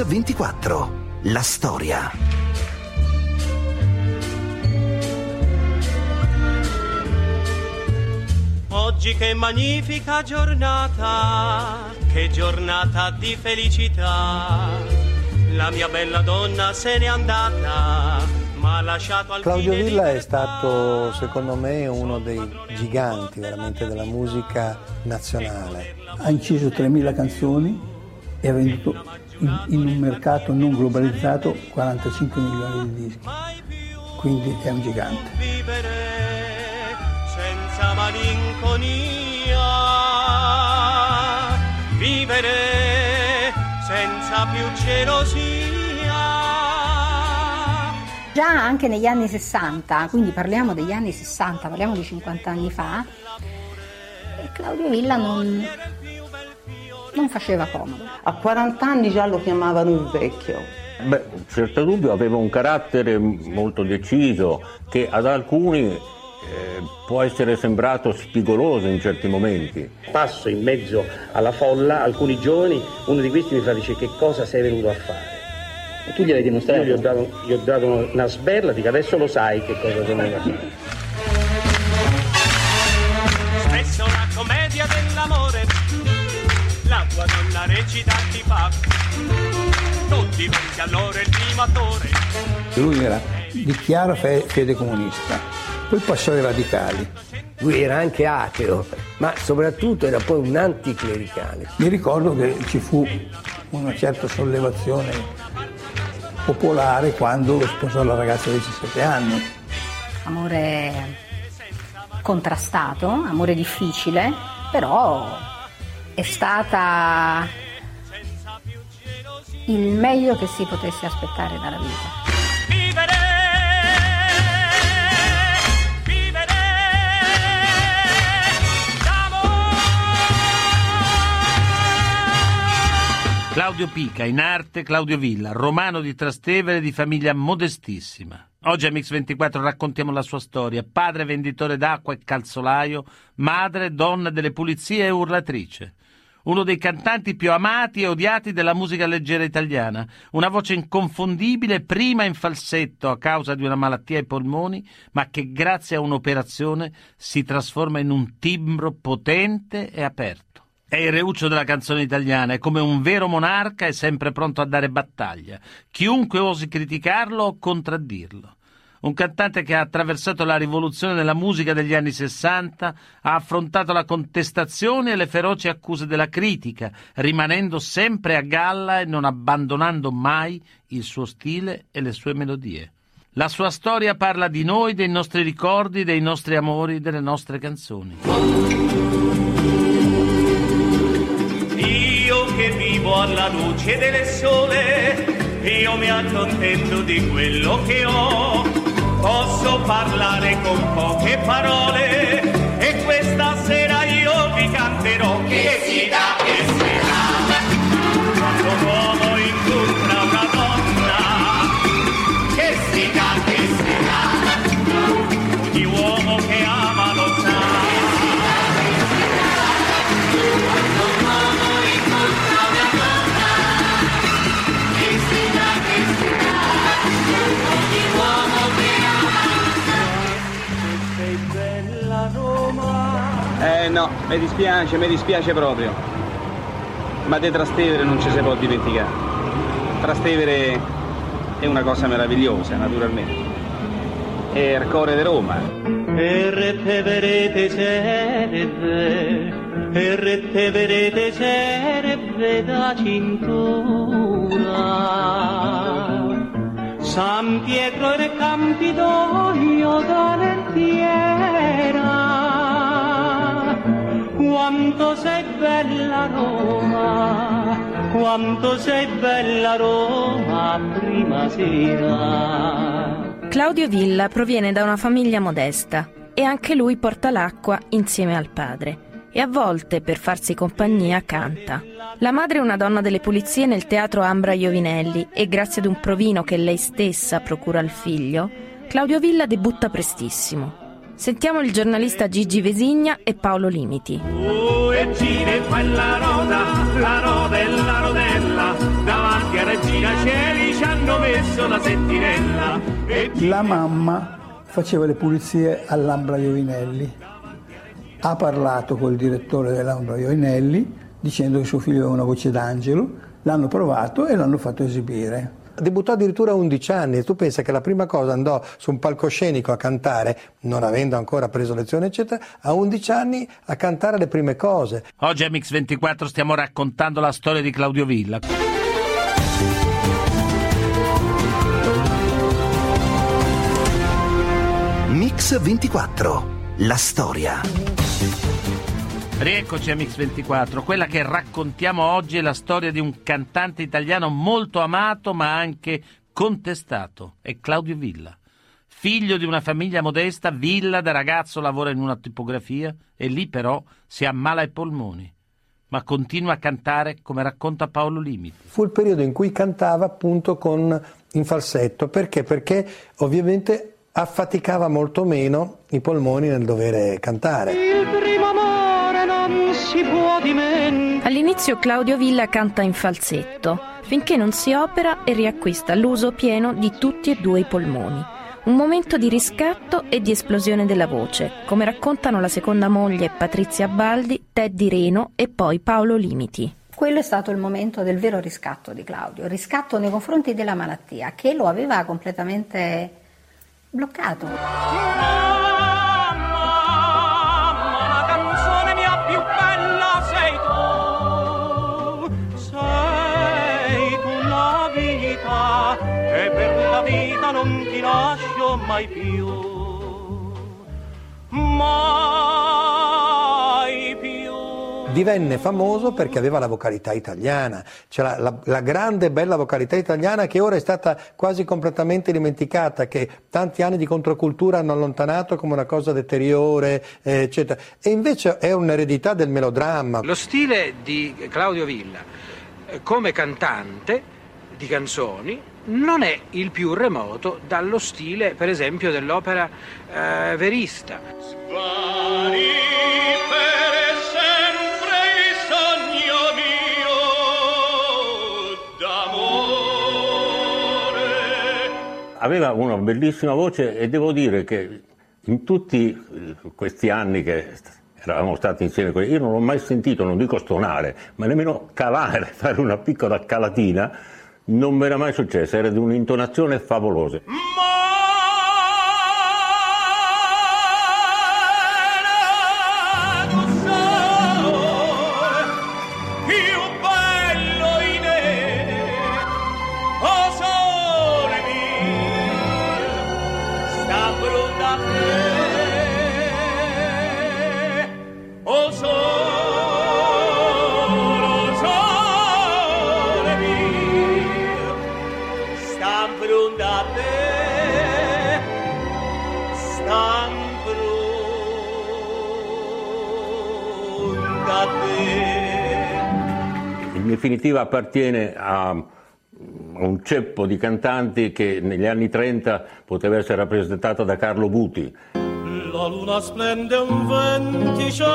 Mix24. La storia. Oggi che magnifica giornata, che giornata di felicità. La mia bella donna se n'è andata, ma ha lasciato al Claudio Villa è stato secondo me uno dei giganti veramente della musica nazionale. ha inciso 3.000 canzoni e ha venduto in, in un mercato non globalizzato 45 milioni di dischi, quindi è un gigante. vivere senza malinconia, vivere senza più gelosia. Già anche negli anni 60, quindi parliamo degli anni 60, parliamo di 50 anni fa, Claudio Villa non, non faceva comodo. A 40 anni già lo chiamavano il vecchio. Beh, senza dubbio aveva un carattere molto deciso che ad alcuni eh, può essere sembrato spigoloso in certi momenti. passo in mezzo alla folla, alcuni giovani, uno di questi mi fa dice che cosa sei venuto a fare? E tu gliel'hai dimostrato? Io gli ho dato, gli ho dato una sberla, dico adesso lo sai che cosa sono venuto a fare. Donna recita ti fa. Non diventi allora il primo attore. Lui era di chiara fe- fede comunista, poi passò ai radicali. Lui era anche ateo, ma soprattutto era poi un anticlericale. Mi ricordo che ci fu una certa sollevazione popolare quando sposò la ragazza di 17 anni. Amore contrastato, amore difficile, però è stata il meglio che si potesse aspettare dalla vita. Vivere, vivere, Claudio Pica, in arte Claudio Villa, romano di Trastevere di famiglia modestissima. Oggi a Mix24 raccontiamo la sua storia. Padre venditore d'acqua e calzolaio, madre donna delle pulizie e urlatrice. Uno dei cantanti più amati e odiati della musica leggera italiana. Una voce inconfondibile, prima in falsetto a causa di una malattia ai polmoni, ma che grazie a un'operazione si trasforma in un timbro potente e aperto. È il reuccio della canzone italiana, è come un vero monarca è sempre pronto a dare battaglia, chiunque osi criticarlo o contraddirlo. Un cantante che ha attraversato la rivoluzione della musica degli anni Sessanta, ha affrontato la contestazione e le feroci accuse della critica, rimanendo sempre a galla e non abbandonando mai il suo stile e le sue melodie. La sua storia parla di noi, dei nostri ricordi, dei nostri amori, delle nostre canzoni. Io che vivo alla luce del sole, io mi accontento di quello che ho. Posso parlare con poche parole e questa sera io vi canterò. Che si dà, no, mi dispiace, mi dispiace proprio. Ma di Trastevere non ci si può dimenticare. Trastevere è una cosa meravigliosa, naturalmente. È il cuore di Roma. E rette verete serve, e rette verete serve da cintura. San Pietro e Campidoglio da lettiera. Quanto sei bella Roma, quanto sei bella Roma prima sera. Claudio Villa proviene da una famiglia modesta e anche lui porta l'acqua insieme al padre e a volte, per farsi compagnia, canta. La madre è una donna delle pulizie nel teatro Ambra Iovinelli e grazie ad un provino che lei stessa procura al figlio, Claudio Villa debutta prestissimo. Sentiamo il giornalista Gigi Vesigna e Paolo Limiti. Tu e giri quella roda, la roda e la rodella, davanti che regina cieli ci hanno messo la sentinella. E La mamma faceva le pulizie all'Ambra Iovinelli. Ha parlato col direttore dell'Ambra Iovinelli dicendo che suo figlio aveva una voce d'angelo, l'hanno provato e l'hanno fatto esibire. Debuttò addirittura a 11 anni, tu pensa che la prima cosa andò su un palcoscenico a cantare, non avendo ancora preso lezione eccetera, a 11 anni a cantare le prime cose. Oggi a Mix24 stiamo raccontando la storia di Claudio Villa. Mix 24. La storia. Rieccoci a Mix24, quella che raccontiamo oggi è la storia di un cantante italiano molto amato ma anche contestato, è Claudio Villa. Figlio di una famiglia modesta, Villa da ragazzo lavora in una tipografia e lì però si ammala ai polmoni, ma continua a cantare come racconta Paolo Limiti. Fu il periodo in cui cantava appunto con, in falsetto, perché? Perché ovviamente affaticava molto meno i polmoni nel dovere cantare. Si può dimenticare. All'inizio Claudio Villa canta in falsetto, finché non si opera e riacquista l'uso pieno di tutti e due i polmoni. Un momento di riscatto e di esplosione della voce, come raccontano la seconda moglie Patrizia Baldi, Teddy Reno e poi Paolo Limiti. Quello è stato il momento del vero riscatto di Claudio, riscatto nei confronti della malattia che lo aveva completamente bloccato. Lascio mai più, mai più. Divenne famoso perché aveva la vocalità italiana, cioè la, la- la grande e bella vocalità italiana che ora è stata quasi completamente dimenticata, che tanti anni di controcultura hanno allontanato come una cosa deteriore, eh, eccetera. E invece è un'eredità del melodramma. Lo stile di Claudio Villa eh, come cantante di canzoni non è il più remoto dallo stile, per esempio, dell'opera eh, verista. Svari per sempre il sogno mio d'amore. Aveva una bellissima voce e devo dire che in tutti eh, questi anni che eravamo stati insieme, con- io non l'ho mai sentito, non dico stonare, ma nemmeno calare, fare una piccola calatina, non mi era mai successo, era di un'intonazione favolosa. Definitiva appartiene a un ceppo di cantanti che negli anni 30 poteva essere rappresentato da Carlo Buti. La luna splende un venticello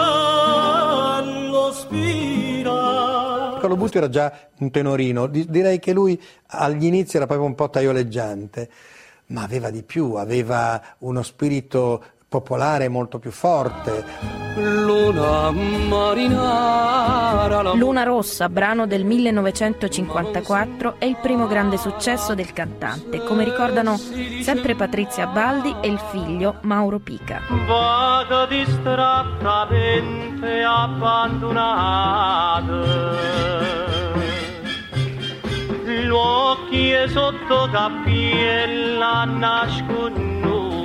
spira. Carlo Butti era già un tenorino, Di- direi che lui agli inizi era proprio un po' taioleggiante, ma aveva di più, aveva uno spirito popolare molto più forte. Luna marinara. Luna Rossa, brano del 1954, è il primo grande successo del cantante, come ricordano sempre Patrizia Baldi e il figlio Mauro Pica. Vado distrattamente abbandonata. Gli occhi e sotto cappiella nasconuta.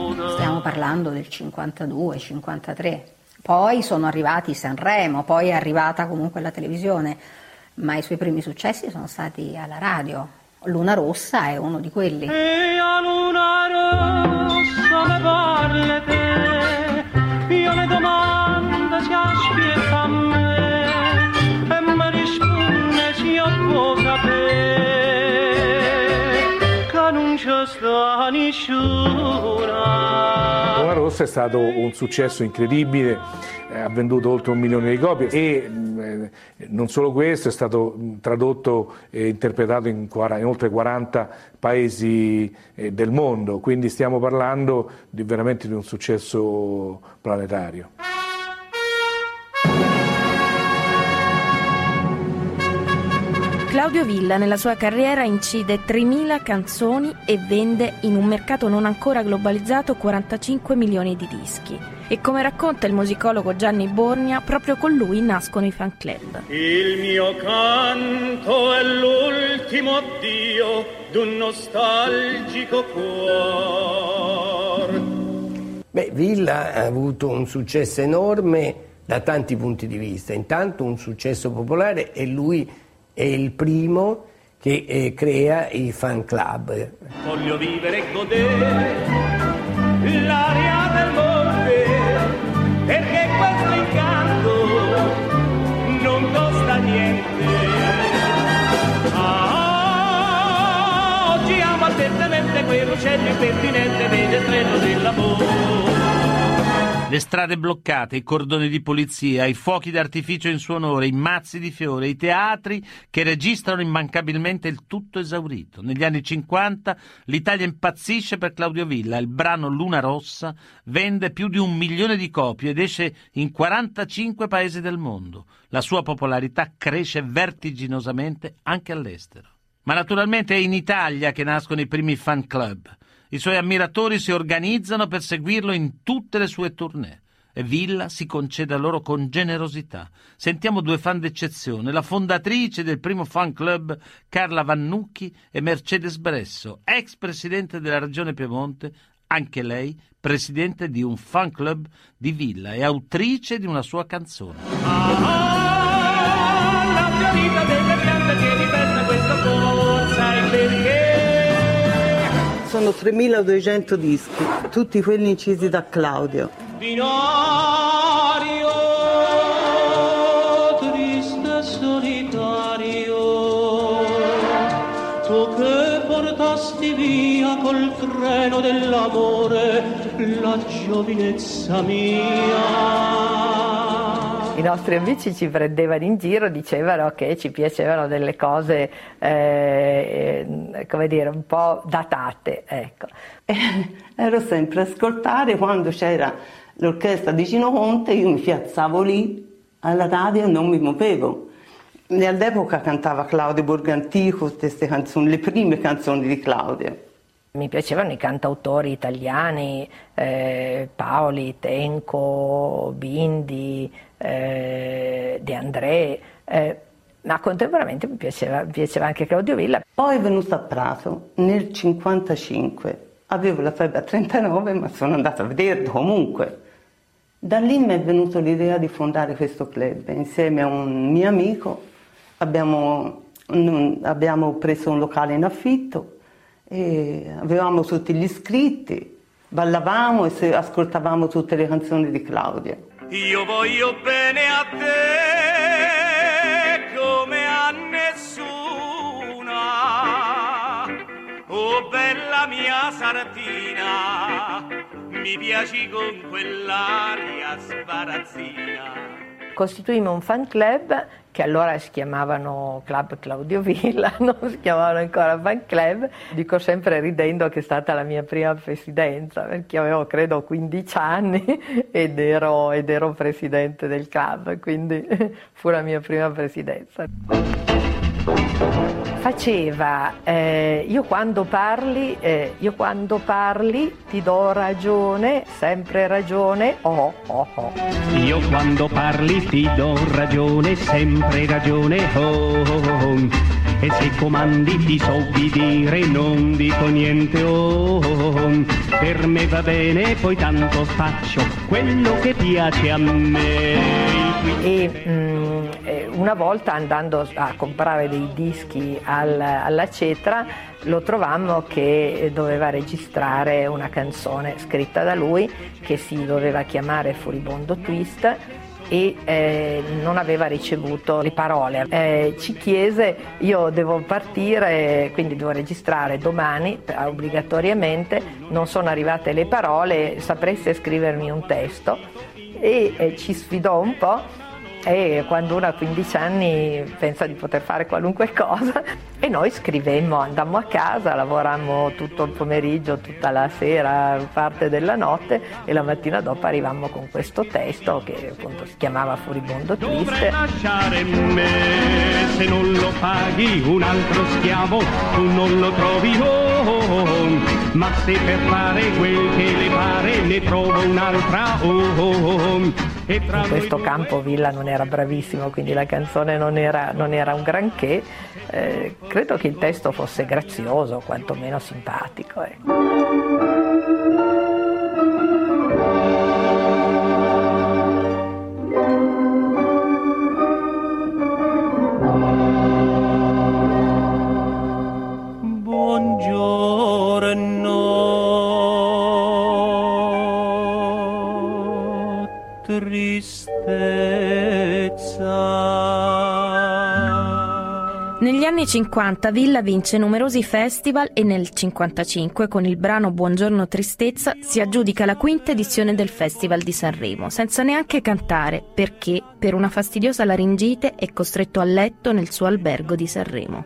Stiamo parlando del 52, 53. Poi sono arrivati Sanremo, poi è arrivata comunque la televisione, ma i suoi primi successi sono stati alla radio. Luna Rossa è uno di quelli. E a luna rossa me parli Luna Rossa è stato un successo incredibile, eh, ha venduto oltre un milione di copie e mh, non solo questo, è stato mh, tradotto e interpretato in, in, oltre 40 paesi eh, del mondo, quindi stiamo parlando di, veramente di un successo planetario. Claudio Villa nella sua carriera incide 3.000 canzoni e vende in un mercato non ancora globalizzato 45 milioni di dischi. E come racconta il musicologo Gianni Borgna, proprio con lui nascono i fan club. Il mio canto è l'ultimo addio d'un nostalgico cuore. Beh, Villa ha avuto un successo enorme da tanti punti di vista. Intanto un successo popolare e lui è il primo che eh, crea i fan club. Voglio vivere e godere l'aria del monte, perché questo incanto non costa niente. Ah, oggi amo attentamente quell'uccello impertinente menestrello dell'amore. Le strade bloccate, i cordoni di polizia, i fuochi d'artificio in suo onore, i mazzi di fiore, i teatri che registrano immancabilmente il tutto esaurito. Negli anni 50 l'Italia impazzisce per Claudio Villa, il brano Luna Rossa vende più di un milione di copie ed esce in 45 paesi del mondo. La sua popolarità cresce vertiginosamente anche all'estero. Ma naturalmente è in Italia che nascono i primi fan club. I suoi ammiratori si organizzano per seguirlo in tutte le sue tournée e Villa si concede loro con generosità. Sentiamo due fan d'eccezione, la fondatrice del primo fan club Carla Vannucchi e Mercedes Bresso, ex presidente della regione Piemonte, anche lei presidente di un fan club di Villa e autrice di una sua canzone. Ah, la sono 3200 dischi, tutti quelli incisi da Claudio. Binario, triste solitario, tu che portasti via col treno dell'amore la giovinezza mia. I nostri amici ci prendevano in giro, dicevano che ci piacevano delle cose, eh, come dire, un po' datate. Ecco. Ero sempre a ascoltare quando c'era l'orchestra di Gino Conte, io mi piazzavo lì alla radio e non mi muovevo. E all'epoca cantava Claudio Borgantico, queste canzoni, le prime canzoni di Claudio. Mi piacevano i cantautori italiani, eh, Paoli, Tenco, Bindi, eh, De André, eh, ma contemporaneamente mi piaceva, piaceva, anche Claudio Villa. Poi è venuto a Prato nel 1955, avevo la febbre a 39 ma sono andata a vederlo comunque. Da lì mi è venuta l'idea di fondare questo club insieme a un mio amico, abbiamo, abbiamo preso un locale in affitto e avevamo tutti gli iscritti, ballavamo e ascoltavamo tutte le canzoni di Claudia. Io voglio bene a te come a nessuna, oh bella mia sartina, mi piaci con quell'aria sbarazzina costituimmo un fan club che allora si chiamavano Club Claudio Villa, non si chiamavano ancora fan club. Dico sempre ridendo che è stata la mia prima presidenza, perché avevo credo 15 anni ed ero, ed ero presidente del club, quindi fu la mia prima presidenza faceva eh, io quando parli eh, io quando parli ti do ragione sempre ragione oh oh oh. Io quando parli ti do ragione sempre ragione oh oh oh e se comandi ti so obbedire non dico niente oh, oh per me va bene poi tanto faccio quello che piace a me. E mm, una volta andando a comprare dei dischi al, alla Cetra lo trovammo che doveva registrare una canzone scritta da lui che si doveva chiamare Furibondo Twist e eh, non aveva ricevuto le parole. Eh, ci chiese, io devo partire, quindi devo registrare domani obbligatoriamente, non sono arrivate le parole, sapreste scrivermi un testo e eh, ci sfidò un po' e quando uno ha 15 anni pensa di poter fare qualunque cosa e noi scrivemmo, andammo a casa, lavorammo tutto il pomeriggio, tutta la sera, parte della notte e la mattina dopo arrivammo con questo testo che appunto si chiamava Furibondo Triste. Dovrei lasciare me se non lo paghi un altro schiavo, tu non lo trovi oh, ma se per fare quel che le pare ne trovo un'altra oh, in questo campo Villa non era bravissimo, quindi la canzone non era, non era un granché. Eh, credo che il testo fosse grazioso, quantomeno simpatico. Ecco. Negli anni 50 Villa vince numerosi festival e nel 55 con il brano Buongiorno Tristezza si aggiudica la quinta edizione del Festival di Sanremo, senza neanche cantare perché per una fastidiosa laringite è costretto a letto nel suo albergo di Sanremo.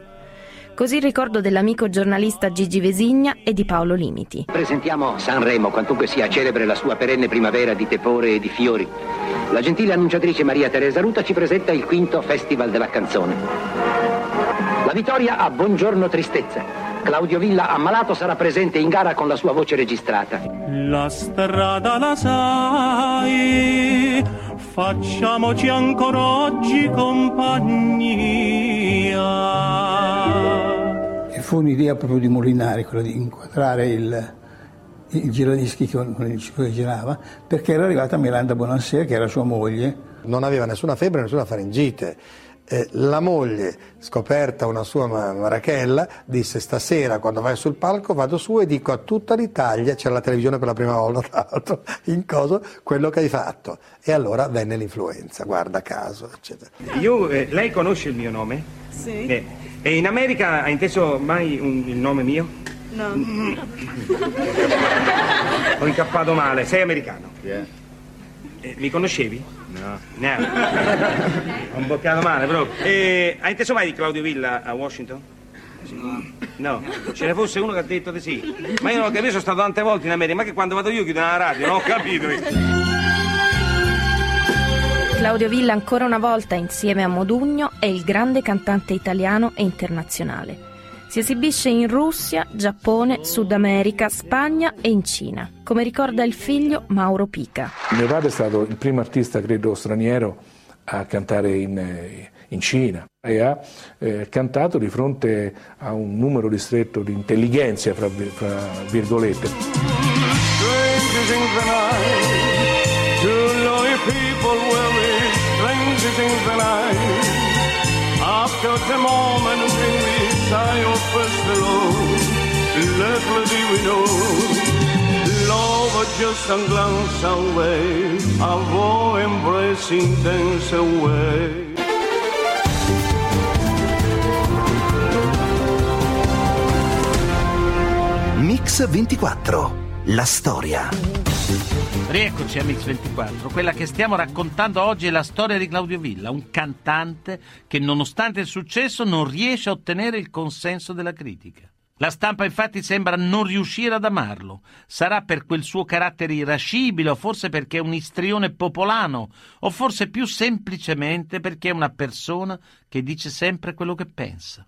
Così il ricordo dell'amico giornalista Gigi Vesigna e di Paolo Limiti. Presentiamo Sanremo, quantunque sia celebre la sua perenne primavera di tepore e di fiori. La gentile annunciatrice Maria Teresa Ruta ci presenta il quinto Festival della canzone. Vittoria a Buongiorno Tristezza. Claudio Villa, ammalato, sarà presente in gara con la sua voce registrata. La strada la sai, facciamoci ancora oggi compagnia. E fu un'idea proprio di Molinari, quella di inquadrare il, il giradischi con, con il cui girava, perché era arrivata Miranda Bonansea, che era sua moglie. Non aveva nessuna febbre, nessuna faringite. Eh, la moglie, scoperta una sua marachella, disse stasera quando vai sul palco vado su e dico a tutta l'Italia, c'era la televisione per la prima volta tra l'altro, in coso, quello che hai fatto. E allora venne l'influenza, guarda caso, eccetera. Io, eh, lei conosce il mio nome? Sì. Eh, e in America ha inteso mai un- il nome mio? No. Ho incappato male, sei americano? Eh, mi conoscevi? No. Ho imboccato male proprio. E, hai inteso mai di Claudio Villa a Washington? No, ce ne fosse uno che ha detto di sì. Ma io non ho capito, sono stato tante volte in America, ma che quando vado io chiudono la radio, non ho capito. Claudio Villa ancora una volta insieme a Modugno è il grande cantante italiano e internazionale. Si esibisce in Russia, Giappone, Sud America, Spagna e in Cina, come ricorda il figlio Mauro Pica. Mio padre è stato il primo artista, credo, straniero a cantare in, eh, in Cina e ha eh, cantato di fronte a un numero ristretto di intelligenze, fra, fra virgolette. Strangers in the night, two lonely people will be strangers in the night. After the moment say your first little do we know, love was just a glance away, our embracing dance away. Mix 24. La storia. Rieccoci a Mix24. Quella che stiamo raccontando oggi è la storia di Claudio Villa, un cantante che nonostante il successo non riesce a ottenere il consenso della critica. La stampa infatti sembra non riuscire ad amarlo. Sarà per quel suo carattere irascibile o forse perché è un istrione popolano o forse più semplicemente perché è una persona che dice sempre quello che pensa.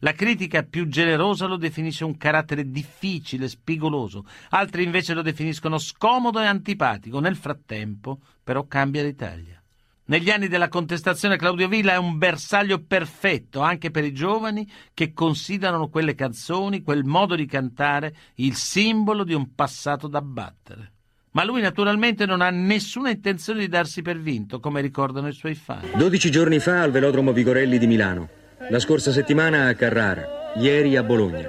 La critica più generosa lo definisce un carattere difficile, spigoloso, altri invece lo definiscono scomodo e antipatico. Nel frattempo, però, cambia l'Italia. Negli anni della contestazione Claudio Villa è un bersaglio perfetto anche per i giovani che considerano quelle canzoni, quel modo di cantare, il simbolo di un passato da battere. Ma lui naturalmente non ha nessuna intenzione di darsi per vinto, come ricordano i suoi fan. 12 giorni fa al velodromo Vigorelli di Milano, la scorsa settimana a Carrara, ieri a Bologna.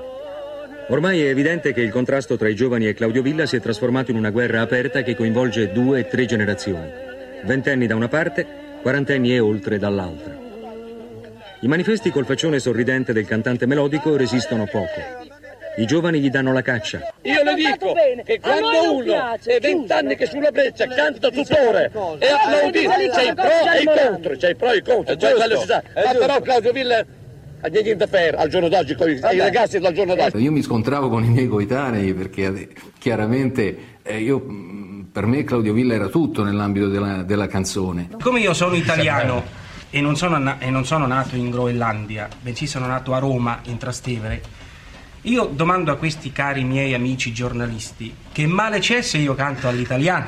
Ormai è evidente che il contrasto tra i giovani e Claudio Villa si è trasformato in una guerra aperta che coinvolge due e tre generazioni. ventenni da una parte, quarantenni e oltre dall'altra. I manifesti col faccione sorridente del cantante melodico resistono poco. I giovani gli danno la caccia. Io le dico che quando uno è vent'anni che sulla breccia canta tutore e applaudisce, c'è i pro e i contro, c'è i pro e i contro, poi quello si sa. Ma però Claudio Villa ha niente da fare al giorno d'oggi con i, i ragazzi del giorno d'oggi. Io mi scontravo con i miei coetanei perché eh, chiaramente eh, io, mh, per me Claudio Villa era tutto nell'ambito della, della canzone. Come io sono italiano e non sono, na- e non sono nato in Groenlandia, bensì sono nato a Roma, in Trastevere, io domando a questi cari miei amici giornalisti che male c'è se io canto all'italiano.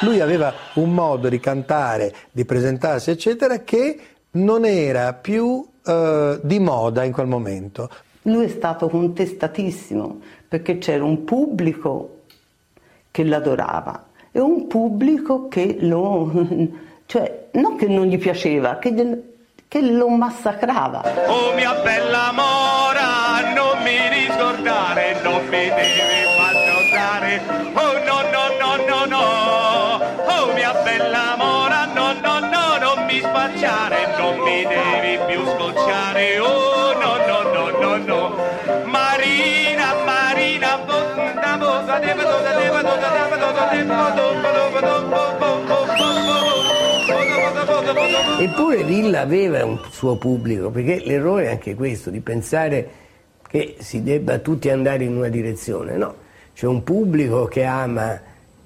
Lui aveva un modo di cantare, di presentarsi, eccetera, che non era più eh, di moda in quel momento. Lui è stato contestatissimo perché c'era un pubblico che l'adorava e un pubblico che lo, cioè, non che non gli piaceva, che, che lo massacrava. Oh mia bella mora, non mi riscordare, non mi devi far notare. Oh no no no no no, oh mia bella mora, no no no, non mi spacciare, non mi devi più scocciare. Oh no no no no no, Marina Marina, botta botta, deva doda deva doda deva doda deva doda Eppure Villa aveva un suo pubblico, perché l'errore è anche questo, di pensare che si debba tutti andare in una direzione. No, c'è un pubblico che ama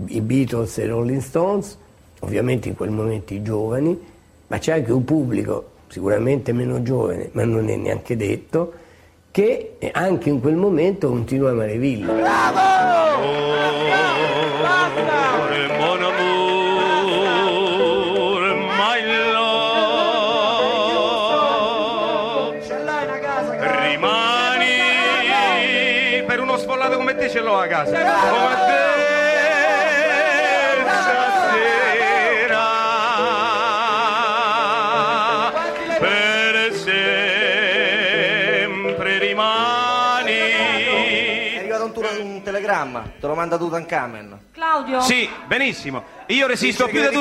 i Beatles e i Rolling Stones, ovviamente in quel momento i giovani, ma c'è anche un pubblico sicuramente meno giovane, ma non è neanche detto, che anche in quel momento continua a amare Villa. Mon amour, te ce l'ho a casa. Come te stasera. Per sempre rimani. È arrivato un, tu- un telegramma, te lo manda Tutankhamen. Claudio? Sì, benissimo. Io resisto Dice più di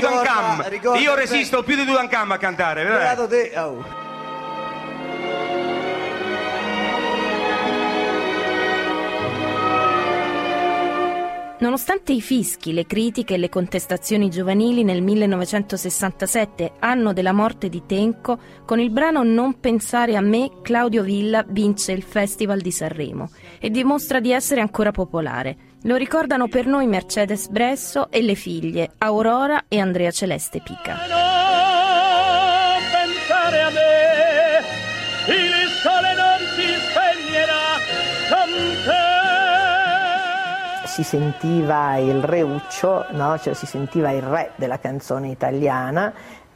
ricorda Io te- resisto più di Tutankhammen a cantare, te, oh. Nonostante i fischi, le critiche e le contestazioni giovanili nel 1967, anno della morte di Tenco, con il brano Non pensare a me, Claudio Villa vince il Festival di Sanremo e dimostra di essere ancora popolare. Lo ricordano per noi Mercedes Bresso e le figlie Aurora e Andrea Celeste Pica. pensare a me, il si sentiva il reuccio, no? cioè si sentiva il re della canzone italiana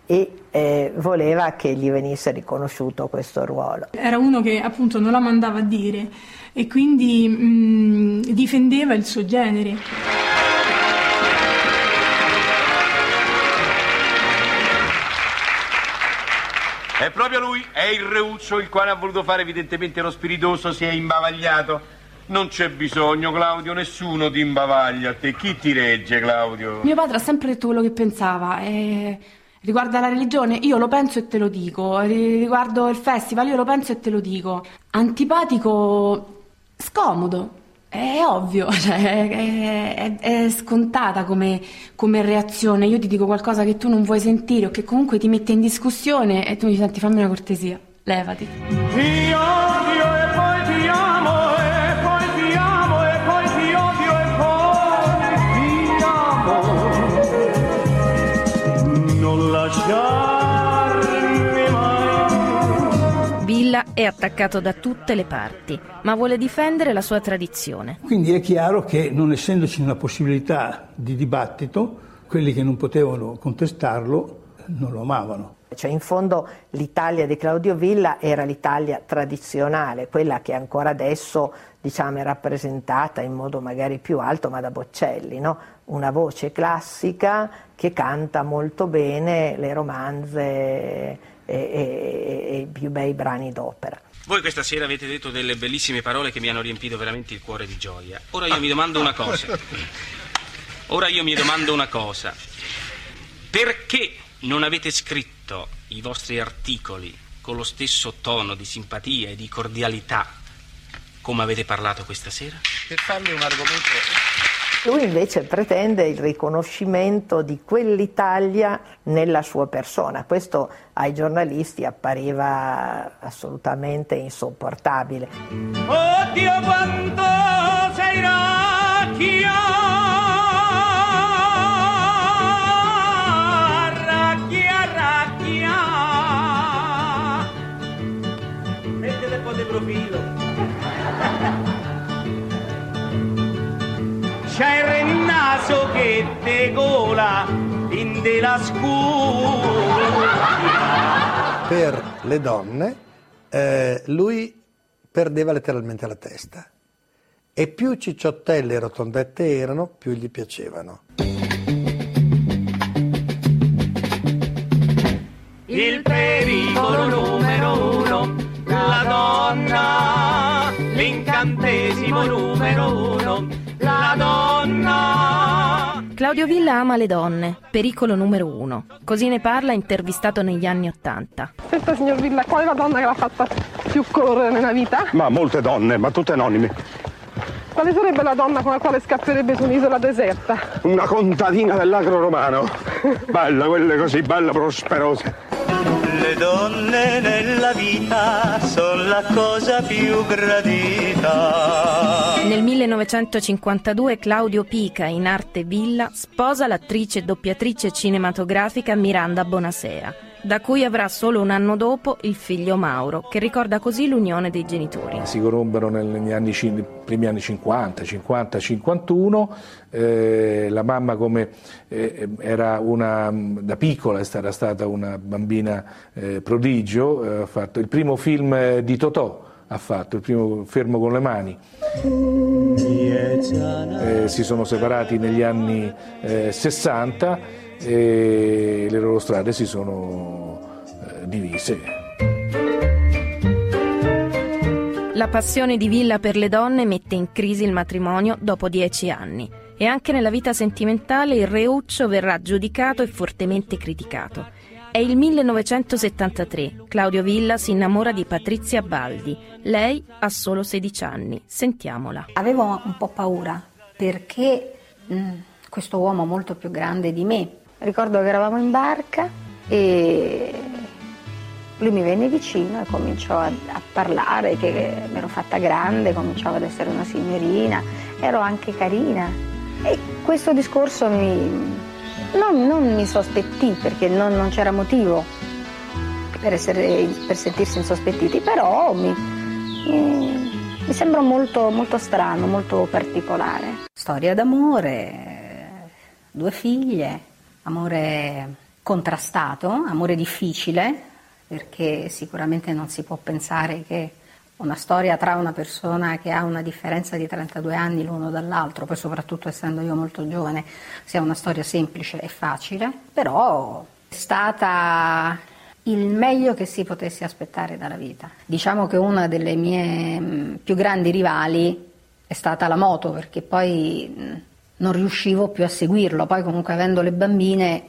e eh, voleva che gli venisse riconosciuto questo ruolo. Era uno che appunto non la mandava a dire e quindi mh, difendeva il suo genere. È proprio lui, è il Reuccio, il quale ha voluto fare evidentemente lo spiritoso, si è imbavagliato. Non c'è bisogno, Claudio, nessuno ti imbavaglia a te. Chi ti regge, Claudio? Mio padre ha sempre detto quello che pensava. E riguardo alla religione, io lo penso e te lo dico. Ri- Riguardo il festival, io lo penso e te lo dico. Antipatico, scomodo. È ovvio, cioè, è, è- è scontata come, come reazione. Io ti dico qualcosa che tu non vuoi sentire o che comunque ti mette in discussione e tu mi senti fammi una cortesia, levati. Ti odio è attaccato da tutte le parti, ma vuole difendere la sua tradizione. Quindi è chiaro che non essendoci una possibilità di dibattito, quelli che non potevano contestarlo non lo amavano. Cioè in fondo l'Italia di Claudio Villa era l'Italia tradizionale, quella che ancora adesso diciamo, è rappresentata in modo magari più alto ma da Boccelli, no? una voce classica che canta molto bene le romanze e, e- e i più bei brani d'opera. Voi questa sera avete detto delle bellissime parole che mi hanno riempito veramente il cuore di gioia. Ora io mi domando una cosa. Ora io mi domando una cosa. Perché non avete scritto i vostri articoli con lo stesso tono di simpatia e di cordialità come avete parlato questa sera? Per farmi un argomento Lui invece pretende il riconoscimento di quell'Italia nella sua persona. Questo ai giornalisti appariva assolutamente insopportabile. Oddio quanto sei racchia, C'è il naso che te cola in della scura. Per le donne eh, lui perdeva letteralmente la testa e più cicciottelle e rotondette erano, più gli piacevano. Il pericolo numero uno, la donna, l'incantesimo numero uno, la donna. Claudio Villa ama le donne, pericolo numero uno. Così ne parla intervistato negli anni Ottanta. Senta signor Villa, qual è la donna che l'ha fatta più correre nella vita? Ma molte donne, ma tutte anonime. Quale sarebbe la donna con la quale scapperebbe su un'isola deserta? Una contadina dell'agro romano. Bella, quelle così belle, prosperose. Le donne nella vita sono la cosa più gradita. Nel 1952 Claudio Pica, in arte Villa, sposa l'attrice e doppiatrice cinematografica Miranda Bonasera, da cui avrà solo un anno dopo il figlio Mauro, che ricorda così l'unione dei genitori. Si corrombero negli anni, primi anni 50, 50, 51. eh, la mamma come eh, era una, da piccola era stata una bambina eh, prodigio, eh, ha fatto il primo film eh, di Totò, ha fatto il primo Fermo con le mani. Eh, si sono separati negli anni eh, 60 e le loro strade si sono eh, divise. La passione di Villa per le donne mette in crisi il matrimonio dopo dieci anni e anche nella vita sentimentale il reuccio verrà giudicato e fortemente criticato. È il 1973. Claudio Villa si innamora di Patrizia Baldi. Lei ha solo 16 anni. Sentiamola. Avevo un po' paura perché mh, questo uomo molto più grande di me. Ricordo che eravamo in barca e lui mi venne vicino e cominciò a, a parlare che mi ero fatta grande, cominciavo ad essere una signorina, ero anche carina. E questo discorso mi, non, non mi sospettì perché non, non c'era motivo per, essere, per, sentirsi insospettiti, però mi, mi, mi sembrò molto, molto strano, molto particolare. Storia d'amore, due figlie, amore contrastato, amore difficile, perché sicuramente non si può pensare che una storia tra una persona che ha una differenza di 32 anni l'uno dall'altro, poi soprattutto essendo io molto giovane, sia una storia semplice e facile, però è stata il meglio che si potesse aspettare dalla vita. Diciamo che una delle mie più grandi rivali è stata la moto, perché poi non riuscivo più a seguirlo, poi comunque avendo le bambine,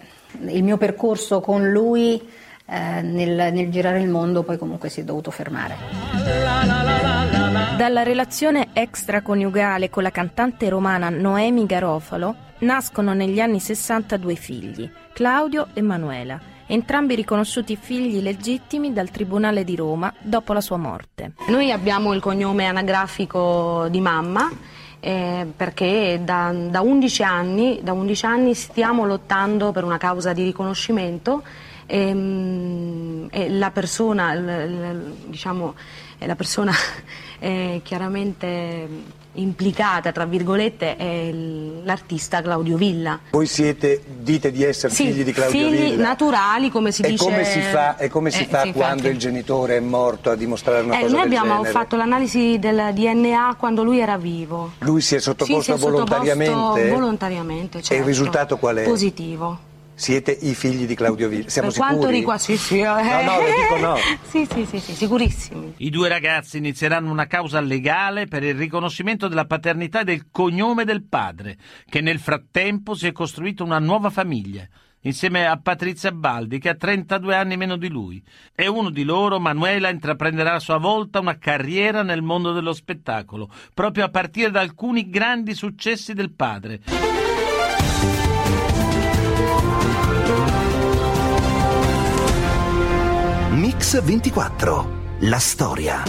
il mio percorso con lui eh, nel, nel girare il mondo poi comunque si è dovuto fermare. Dalla relazione extraconiugale con la cantante romana Noemi Garofalo nascono negli anni 60 due figli, Claudio e Manuela, entrambi riconosciuti figli legittimi dal Tribunale di Roma dopo la sua morte. Noi abbiamo il cognome anagrafico di mamma eh, perché da, da, 11 anni, da 11 anni stiamo lottando per una causa di riconoscimento. E, e la persona, l, l, diciamo, la persona eh, chiaramente implicata, tra virgolette, è l'artista Claudio Villa. Voi siete, dite di essere sì, figli di Claudio figli Villa? naturali, come si e dice. Come si fa, e come si eh, fa sì, quando infatti. il genitore è morto a dimostrare una Eh, cosa noi abbiamo genere? fatto l'analisi del DNA quando lui era vivo. Lui si è Sì, sottoposto si è sottoposto volontariamente? volontariamente, E il certo. risultato qual è? Positivo. Siete i figli di Claudio Villa? Siamo per quanto sicuri? riguarda sì, sì, eh. No, no, le dico no. sì, sì, sì, sì, sicurissimi. I due ragazzi inizieranno una causa legale per il riconoscimento della paternità e del cognome del padre, che nel frattempo si è costruito una nuova famiglia, insieme a Patrizia Baldi, che ha 32 anni meno di lui. E uno di loro, Manuela, intraprenderà a sua volta una carriera nel mondo dello spettacolo, proprio a partire da alcuni grandi successi del padre. Mix 24. La storia.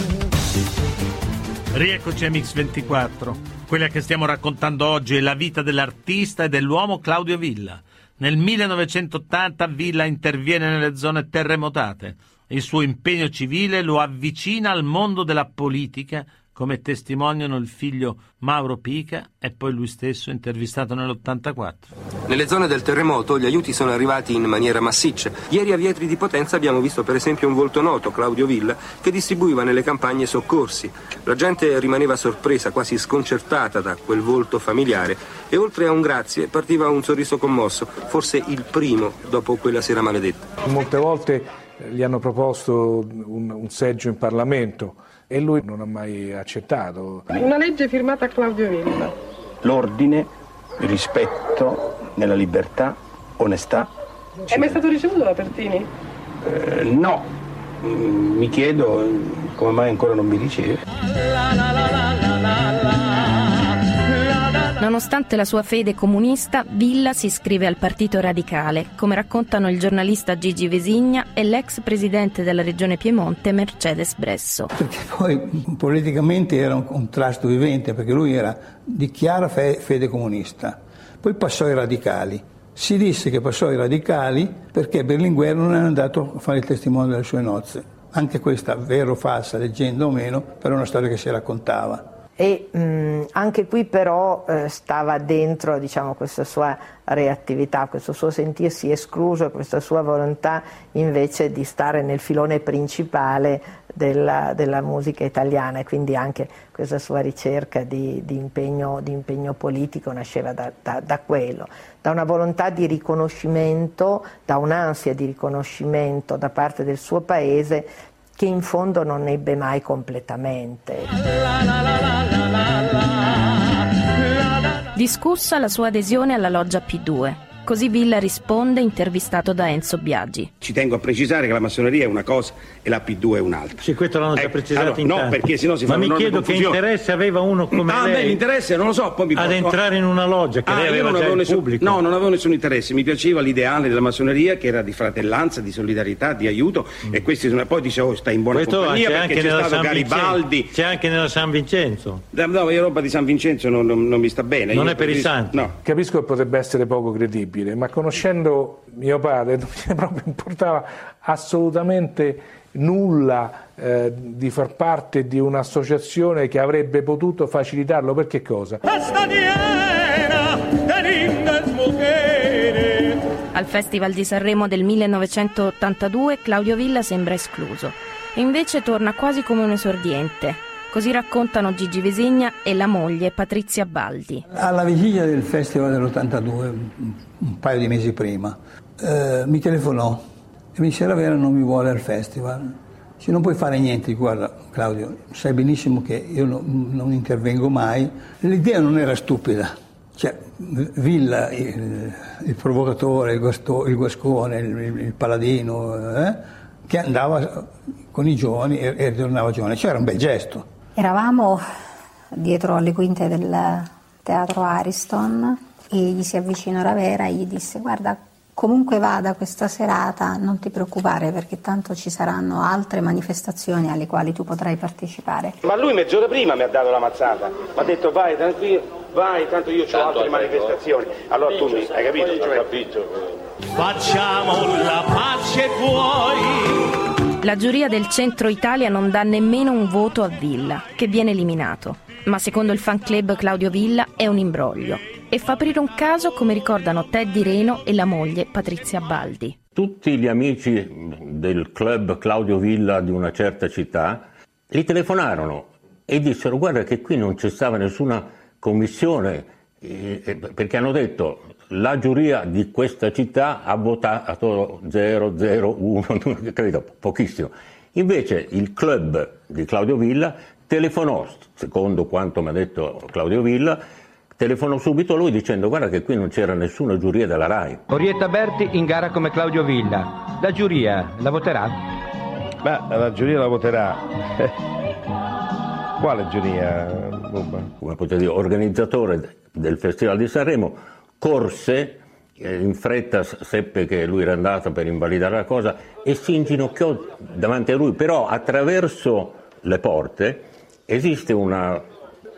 Rieccoci a Mix24. Quella che stiamo raccontando oggi è la vita dell'artista e dell'uomo Claudio Villa. Nel 1980 Villa interviene nelle zone terremotate. Il suo impegno civile lo avvicina al mondo della politica, come testimoniano il figlio Mauro Pica e poi lui stesso intervistato nell'84. Nelle zone del terremoto gli aiuti sono arrivati in maniera massiccia. Ieri a Vietri di Potenza abbiamo visto per esempio un volto noto, Claudio Villa, che distribuiva nelle campagne soccorsi. La gente rimaneva sorpresa, quasi sconcertata da quel volto familiare e oltre a un grazie partiva un sorriso commosso, forse il primo dopo quella sera maledetta. Molte volte gli hanno proposto un, un seggio in Parlamento e lui non ha mai accettato. Una legge firmata a Claudio Villa. L'ordine, il rispetto nella libertà, onestà. È mai stato ricevuto da Pertini? Eh, no, Mm, mi chiedo come mai ancora non mi riceve. Nonostante la sua fede comunista, Villa si iscrive al Partito Radicale, come raccontano il giornalista Gigi Vesigna e l'ex presidente della regione Piemonte Mercedes Bresso. Perché poi politicamente era un contrasto vivente, perché lui era di chiara fe- fede comunista. Poi passò ai radicali. Si disse che passò ai radicali perché Berlinguer non è andato a fare il testimone delle sue nozze. Anche questa, vero o falsa, leggenda o meno, però è una storia che si raccontava. E mh, anche qui però eh, stava dentro diciamo, questa sua reattività, questo suo sentirsi escluso, questa sua volontà invece di stare nel filone principale della, della musica italiana. E quindi anche questa sua ricerca di, di, impegno, di impegno, politico nasceva da, da, da quello, da una volontà di riconoscimento, da un'ansia di riconoscimento da parte del suo paese che in fondo non ebbe mai completamente. Discussa la sua adesione alla loggia P2. Così Villa risponde intervistato da Enzo Biagi. Ci tengo a precisare che la massoneria è una cosa e la P2 è un'altra. Sì, questo l'hanno già Ecco, precisato allora, in No, tanti. perché sennò si fa Ma mi chiedo che confusione. interesse aveva uno come ah, lei beh, l'interesse non lo so, poi mi ad posso- entrare in una loggia che Ah, lei aveva non già nessun, pubblico. no, non avevo nessun interesse, mi piaceva l'ideale della massoneria che era di fratellanza, di solidarietà, di aiuto e questi sono, poi dicevo stai in buona Mm. Questo compagnia c'è perché anche c'è nella stato San Garibaldi. Vincenzo. C'è anche nella San Vincenzo. No, no, io roba di San Vincenzo non, non- non mi sta bene. Non Io è per i santi. No. Capisco che potrebbe essere poco credibile, ma conoscendo mio padre non mi proprio importava assolutamente nulla eh, di far parte di un'associazione che avrebbe potuto facilitarlo. Per che cosa? Al Festival di Sanremo del 1982 Claudio Villa sembra escluso. E invece torna quasi come un esordiente. Così raccontano Gigi Vesigna e la moglie Patrizia Baldi. Alla vigilia del festival dell'82, un- paio di mesi prima, eh, mi telefonò e mi disse la vera non mi vuole al festival. Dice, non puoi fare niente, guarda Claudio, sai benissimo che io no- non intervengo mai. L'idea non era stupida. Cioè, Villa, il, il provocatore, il, guasto- il guascone, il, il paladino, eh, che andava con i giovani e, e ritornava giovane. C'era un bel gesto. Eravamo dietro le quinte del teatro Ariston e gli si avvicinò Ravera e gli disse guarda comunque vada questa serata non ti preoccupare perché tanto ci saranno altre manifestazioni alle quali tu potrai partecipare. Ma lui mezz'ora prima mi ha dato la mazzata, mi ha detto vai tranquillo, vai, tanto io ho altre manifestazioni. Allora tu mi hai capito? Cioè, Facciamo la pace vuoi? La giuria del centro Italia non dà nemmeno un voto a Villa, che viene eliminato. Ma secondo il fan club Claudio Villa è un imbroglio. E fa aprire un caso come ricordano Teddy Reno e la moglie Patrizia Baldi. Tutti gli amici del club Claudio Villa di una certa città gli telefonarono e dissero guarda che qui non c'è stata nessuna commissione eh, eh, perché hanno detto la giuria di questa città ha votato 001, credo, pochissimo. Invece il club di Claudio Villa telefonò, secondo quanto mi ha detto Claudio Villa, telefonò subito lui dicendo guarda che qui non c'era nessuna giuria della RAI. Orietta Berti in gara come Claudio Villa. La giuria la voterà? Beh, la giuria la voterà. Quale giuria? Come potete dire, organizzatore del Festival di Sanremo, corse eh, in fretta seppe che lui era andato per invalidare la cosa e si inginocchiò davanti a lui, però attraverso le porte esiste una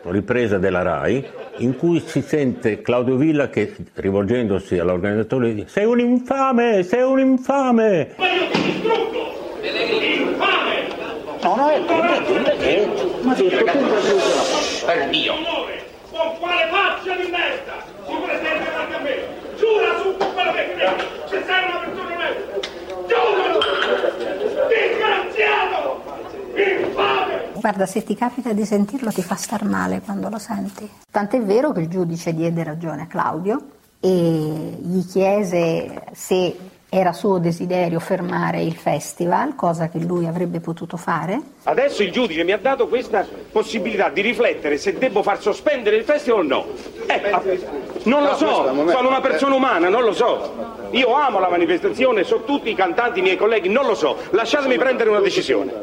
ripresa della RAI in cui si sente Claudio Villa che rivolgendosi all'organizzatore dice sei un infame, sei un infame! No, no, è come, come che... Ma detto che per Dio. Con quale faccia di merda si presenta davanti a me? Giura su quello che credi, se sei una persona onesta! Giura! Disgraziato! Guarda, se ti capita di sentirlo ti fa star male quando lo senti. Tant'è vero che il giudice diede ragione a Claudio e gli chiese se era suo desiderio fermare il festival, cosa che lui avrebbe potuto fare. Adesso il giudice mi ha dato questa possibilità di riflettere se devo far sospendere il festival o no. Eh, ah, non lo so, sono una persona umana, non lo so. Io amo la manifestazione, so tutti i cantanti, i miei colleghi, non lo so. Lasciatemi prendere una decisione.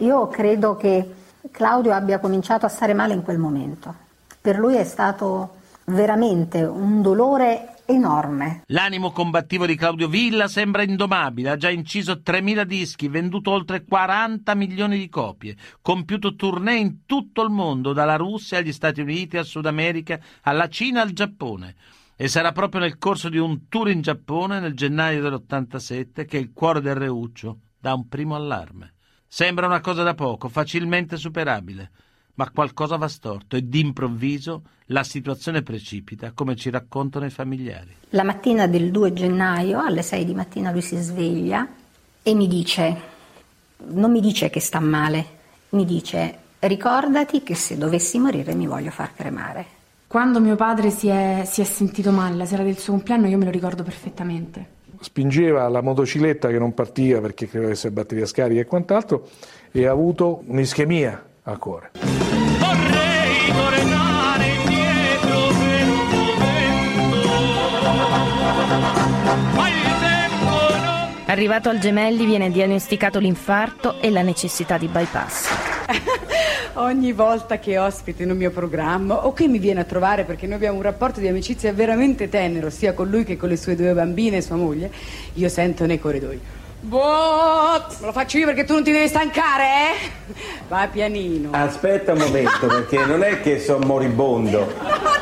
Io credo che Claudio abbia cominciato a stare male in quel momento. Per lui è stato veramente un dolore enorme. L'animo combattivo di Claudio Villa sembra indomabile, ha già inciso 3.000 dischi, venduto oltre 40 milioni di copie, compiuto tournée in tutto il mondo, dalla Russia agli Stati Uniti, al Sud America, alla Cina, al Giappone. E sarà proprio nel corso di un tour in Giappone, nel gennaio dell'87, che il cuore del Reuccio dà un primo allarme. Sembra una cosa da poco, facilmente superabile ma qualcosa va storto e d'improvviso la situazione precipita, come ci raccontano i familiari. La mattina del 2 gennaio, alle 6 di mattina, lui si sveglia e mi dice, non mi dice che sta male, mi dice, ricordati che se dovessi morire mi voglio far cremare. Quando mio padre si è, si è sentito male la sera del suo compleanno, io me lo ricordo perfettamente. Spingeva la motocicletta che non partiva perché credo avesse batteria scarica e quant'altro e ha avuto un'ischemia al cuore. Arrivato al Gemelli viene diagnosticato l'infarto e la necessità di bypass. Ogni volta che ospito un mio programma o che mi viene a trovare perché noi abbiamo un rapporto di amicizia veramente tenero sia con lui che con le sue due bambine e sua moglie, io sento nei corridoi. Boh, lo faccio io perché tu non ti devi stancare, eh? Va pianino. Aspetta un momento, perché non è che sono moribondo.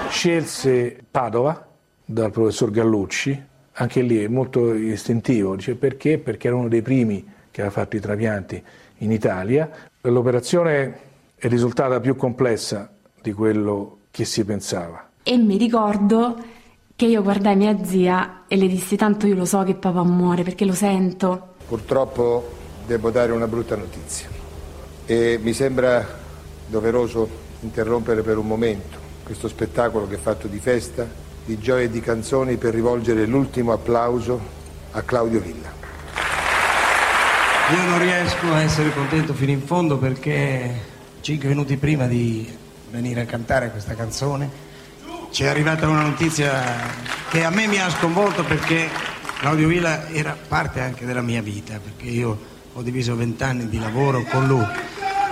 Scelse Padova dal professor Gallucci, anche lì è molto istintivo, dice perché? Perché era uno dei primi che aveva fatto i trapianti in Italia. L'operazione è risultata più complessa di quello che si pensava. E mi ricordo che io guardai mia zia e le dissi tanto io lo so che papà muore perché lo sento. Purtroppo devo dare una brutta notizia e mi sembra doveroso interrompere per un momento questo spettacolo che è fatto di festa, di gioia e di canzoni per rivolgere l'ultimo applauso a Claudio Villa. Io non riesco a essere contento fino in fondo perché cinque minuti prima di venire a cantare questa canzone ci è arrivata una notizia che a me mi ha sconvolto perché Claudio Villa era parte anche della mia vita, perché io ho diviso vent'anni di lavoro con lui.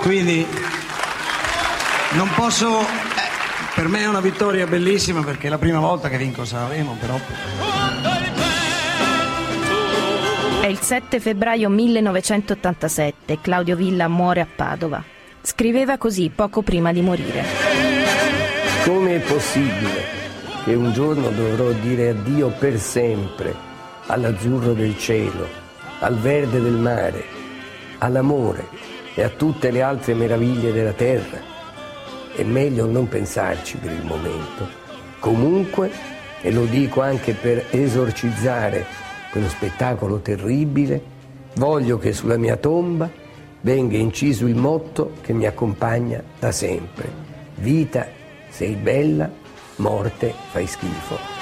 Quindi non posso... per me è una vittoria bellissima perché è la prima volta che vinco Sanremo, però... È il 7 febbraio 1987, Claudio Villa muore a Padova. Scriveva così poco prima di morire. Come è possibile che un giorno dovrò dire addio per sempre all'azzurro del cielo, al verde del mare, all'amore e a tutte le altre meraviglie della terra? È meglio non pensarci per il momento. Comunque, e lo dico anche per esorcizzare quello spettacolo terribile, voglio che sulla mia tomba venga inciso il motto che mi accompagna da sempre. Vita sei bella, morte fai schifo.